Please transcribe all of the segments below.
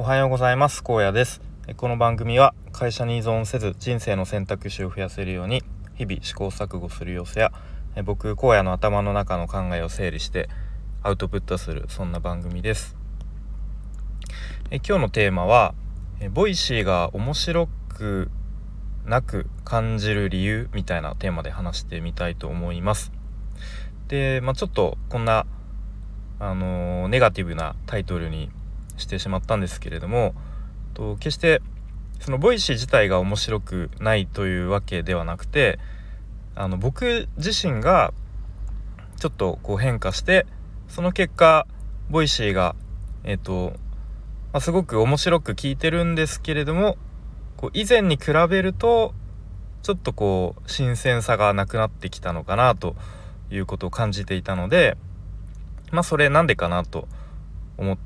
おはようございます。高野です。この番組は会社に依存せず人生の選択肢を増やせるように日々試行錯誤する様子や僕高野の頭の中の考えを整理してアウトプットするそんな番組です。え今日のテーマは Voicy が面白くなく感じる理由みたいなテーマで話してみたいと思います。で、まあ、ちょっとこんなあの、ネガティブなタイトルにしてしまったんですけれどもと決してその Voicy 自体が面白くないというわけではなくてあの僕自身がちょっとこう変化してその結果 Voicy がえっ、ー、と、まあ、すごく面白く聞いてるんですけれどもこう以前に比べるとちょっとこう新鮮さがなくなってきたのかなということを感じていたのでまあそれなんでかなと思っ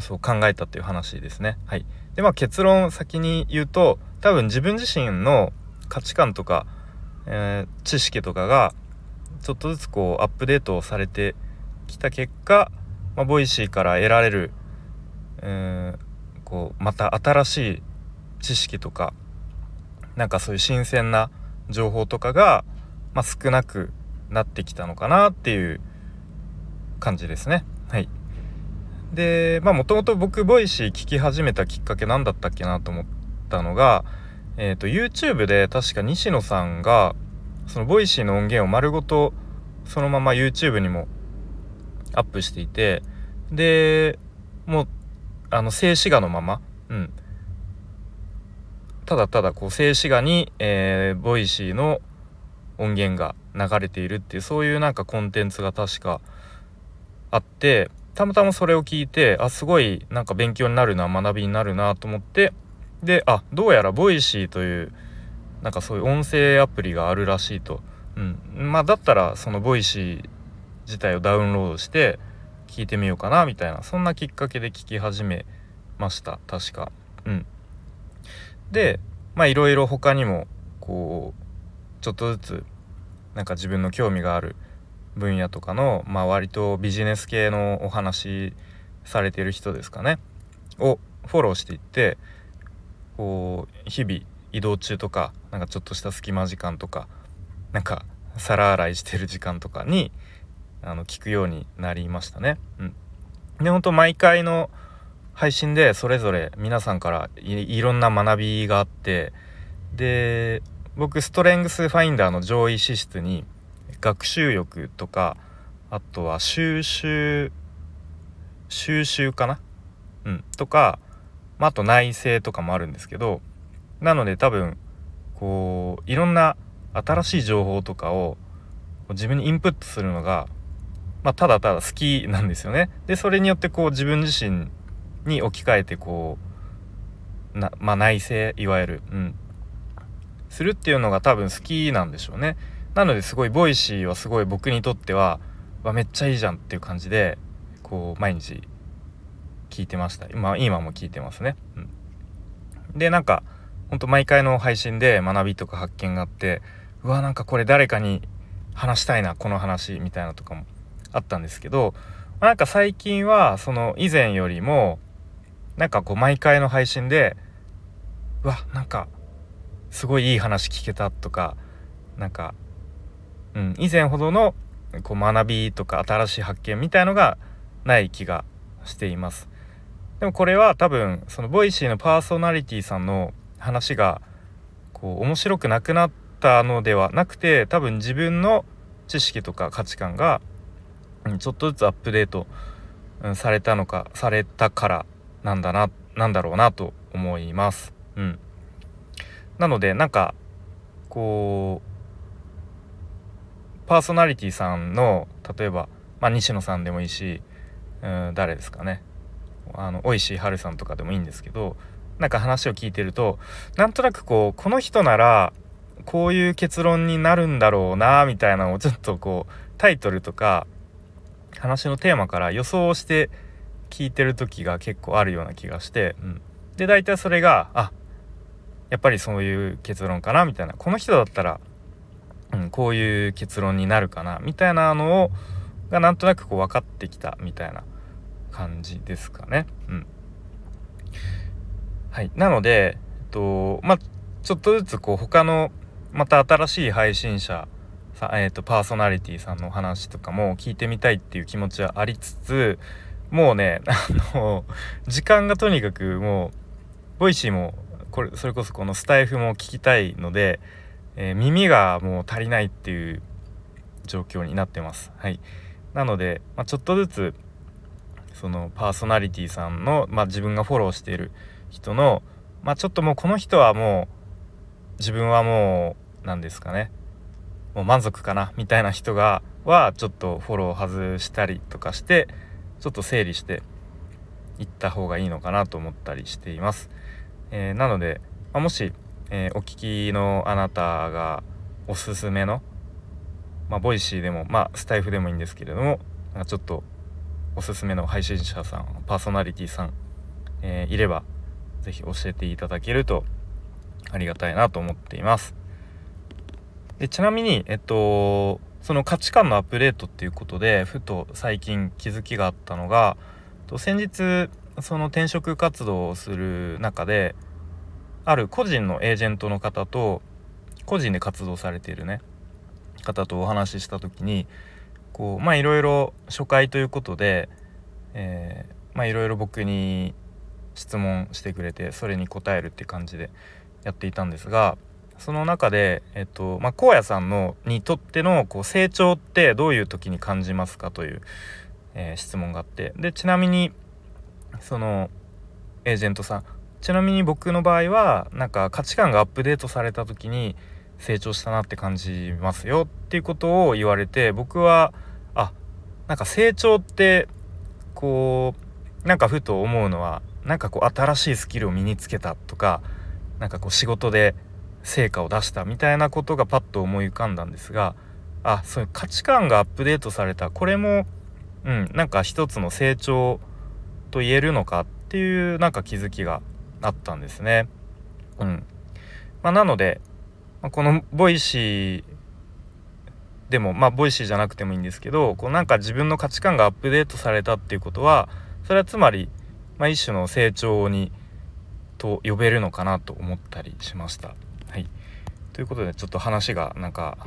そう考えたっていう話ですね。はい、でまあ結論先に言うと多分自分自身の価値観とか、えー、知識とかがちょっとずつこうアップデートをされてきた結果、まあ、 Voicy から得られる、えー、こうまた新しい知識とかなんかそういう新鮮な情報とかが、まあ、少なくなってきたのかなっていう感じですね。はいでまあもともと僕 Voicy 聞き始めたきっかけ何だったっけなと思ったのが、えーと、YouTube で確か西野さんがその Voicy の音源を丸ごとそのまま YouTube にもアップしていてでもうあの静止画のまま、うん、ただただこう静止画に、えー、 Voicy の音源が流れているっていうそういうなんかコンテンツが確かあってたまたまそれを聞いてあすごいなんか勉強になるな学びになるなと思ってであどうやら Voicy というなんかそういう音声アプリがあるらしいと、うん、まあだったらその Voicy自体をダウンロードして聞いてみようかなみたいなそんなきっかけで聞き始めました確か。うん、でまあいろいろ他にもこうちょっとずつなんか自分の興味がある分野とかの、まあ、割とビジネス系のお話されてる人ですかねをフォローしていってこう日々移動中とかなんかちょっとした隙間時間とかなんか皿洗いしてる時間とかにあの聞くようになりましたね。うん、で本当毎回の配信でそれぞれ皆さんからいろんな学びがあってで僕ストレングスファインダーの上位資質に学習欲とかあとは収集収集かな？うんとか、まあ、あと内政とかもあるんですけどなので多分こういろんな新しい情報とかを自分にインプットするのが、まあ、ただただ好きなんですよね。でそれによってこう自分自身に置き換えてこうな、まあ、内省いわゆる、うん、するっていうのが多分好きなんでしょうね。なのですごい Voicy はすごい僕にとってはわめっちゃいいじゃんっていう感じでこう毎日聞いてました。今今も聞いてますね、うん、でなんかほんと毎回の配信で学びとか発見があってうわなんかこれ誰かに話したいなこの話みたいなとかもあったんですけどなんか最近はその以前よりもなんかこう毎回の配信でうわなんかすごいいい話聞けたとかなんかうん、以前ほどのこう学びとか新しい発見みたいのがない気がしています。でもこれは多分その Voicy のパーソナリティさんの話がこう面白くなくなったのではなくて多分自分の知識とか価値観が、ちょっとずつアップデート、されたのかされたからなんだななんだろうなと思います。うん、なのでなんかこうパーソナリティさんの例えば、まあ、西野さんでもいいし、うん、誰ですかね。あのおいしいはるさんとかでもいいんですけどなんか話を聞いてるとなんとなくこうこの人ならこういう結論になるんだろうなみたいなのをちょっとこうタイトルとか話のテーマから予想して聞いてる時が結構あるような気がして、うん、で大体それがあやっぱりそういう結論かなみたいな。この人だったら、こういう結論になるかなみたいなのをがなんとなくこう分かってきたみたいな感じですかね。うん、はいなので、えっとまあ、ちょっとずつこう他のまた新しい配信者さ、えーと、パーソナリティさんのお話とかも聞いてみたいっていう気持ちはありつつもうね あの時間がとにかくもう Voicy もこれそれこそこのスタイフも聞きたいので、えー、耳がもう足りないっていう状況になってます。はい、なので、まあ、ちょっとずつそのパーソナリティさんの、まあ、自分がフォローしている人の、まあ、ちょっともうこの人はもう自分はもう何ですかねもう満足かなみたいな人がはちょっとフォロー外したりとかしてちょっと整理していった方がいいのかなと思ったりしています。えー、なので、まあ、もし、えー、お聞きのあなたがおすすめの、まあ、 Voicy でも、まあ、スタイフでもいいんですけれどもちょっとおすすめの配信者さんパーソナリティさん、えー、いれば是非教えていただけるとありがたいなと思っています。でちなみにえっとその価値観のアップデートっていうことでふと最近気づきがあったのが先日その転職活動をする中である個人のエージェントの方と個人で活動されているね方とお話しした時にこうまあいろいろ初回ということで、えー、まあいろいろ僕に質問してくれてそれに答えるって感じでやっていたんですがその中で、えっとまあ、荒野さんのにとってのこう成長ってどういう時に感じますかという、えー、質問があってでちなみにそのエージェントさんちなみに僕の場合はなんか価値観がアップデートされた時に成長したなって感じますよっていうことを言われて僕はあなんか成長ってこうなんかふと思うのはなんかこう新しいスキルを身につけたとかなんかこう仕事で成果を出したみたいなことがパッと思い浮かんだんですがあそういう価値観がアップデートされたこれもうんなんか一つの成長と言えるのかっていうなんか気づきがあったんですね。うんまあ、なので、ま、この Voicy でもまあ Voicy じゃなくてもいいんですけどこうなんか自分の価値観がアップデートされたっていうことはそれはつまり、まあ、一種の成長にと呼べるのかなと思ったりしました。はい、ということでちょっと話がなんか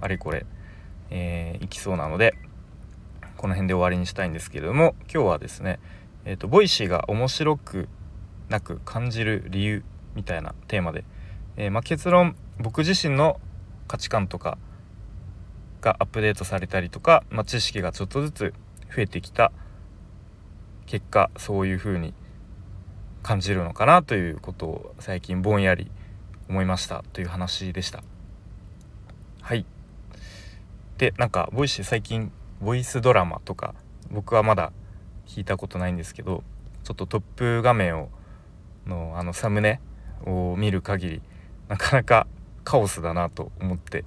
あれこれ、えー、いきそうなのでこの辺で終わりにしたいんですけれども今日はですね、えーと、 Voicy が面白くなく感じる理由みたいなテーマで、えー、まあ、結論僕自身の価値観とかがアップデートされたりとか、まあ、知識がちょっとずつ増えてきた結果そういう風に感じるのかなということを最近ぼんやり思いましたという話でした。はい。でなんか Voicy 最近ボイスドラマとか僕はまだ聞いたことないんですけどちょっとトップ画面をのあのサムネを見る限りなかなかカオスだなと思って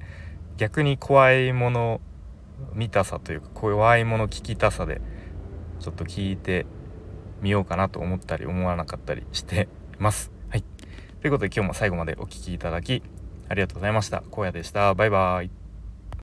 逆に怖いもの見たさというか怖いもの聞きたさでちょっと聞いてみようかなと思ったり思わなかったりしてます。はいということで今日も最後までお聴きいただきありがとうございました。荒野でした。バイバーイ。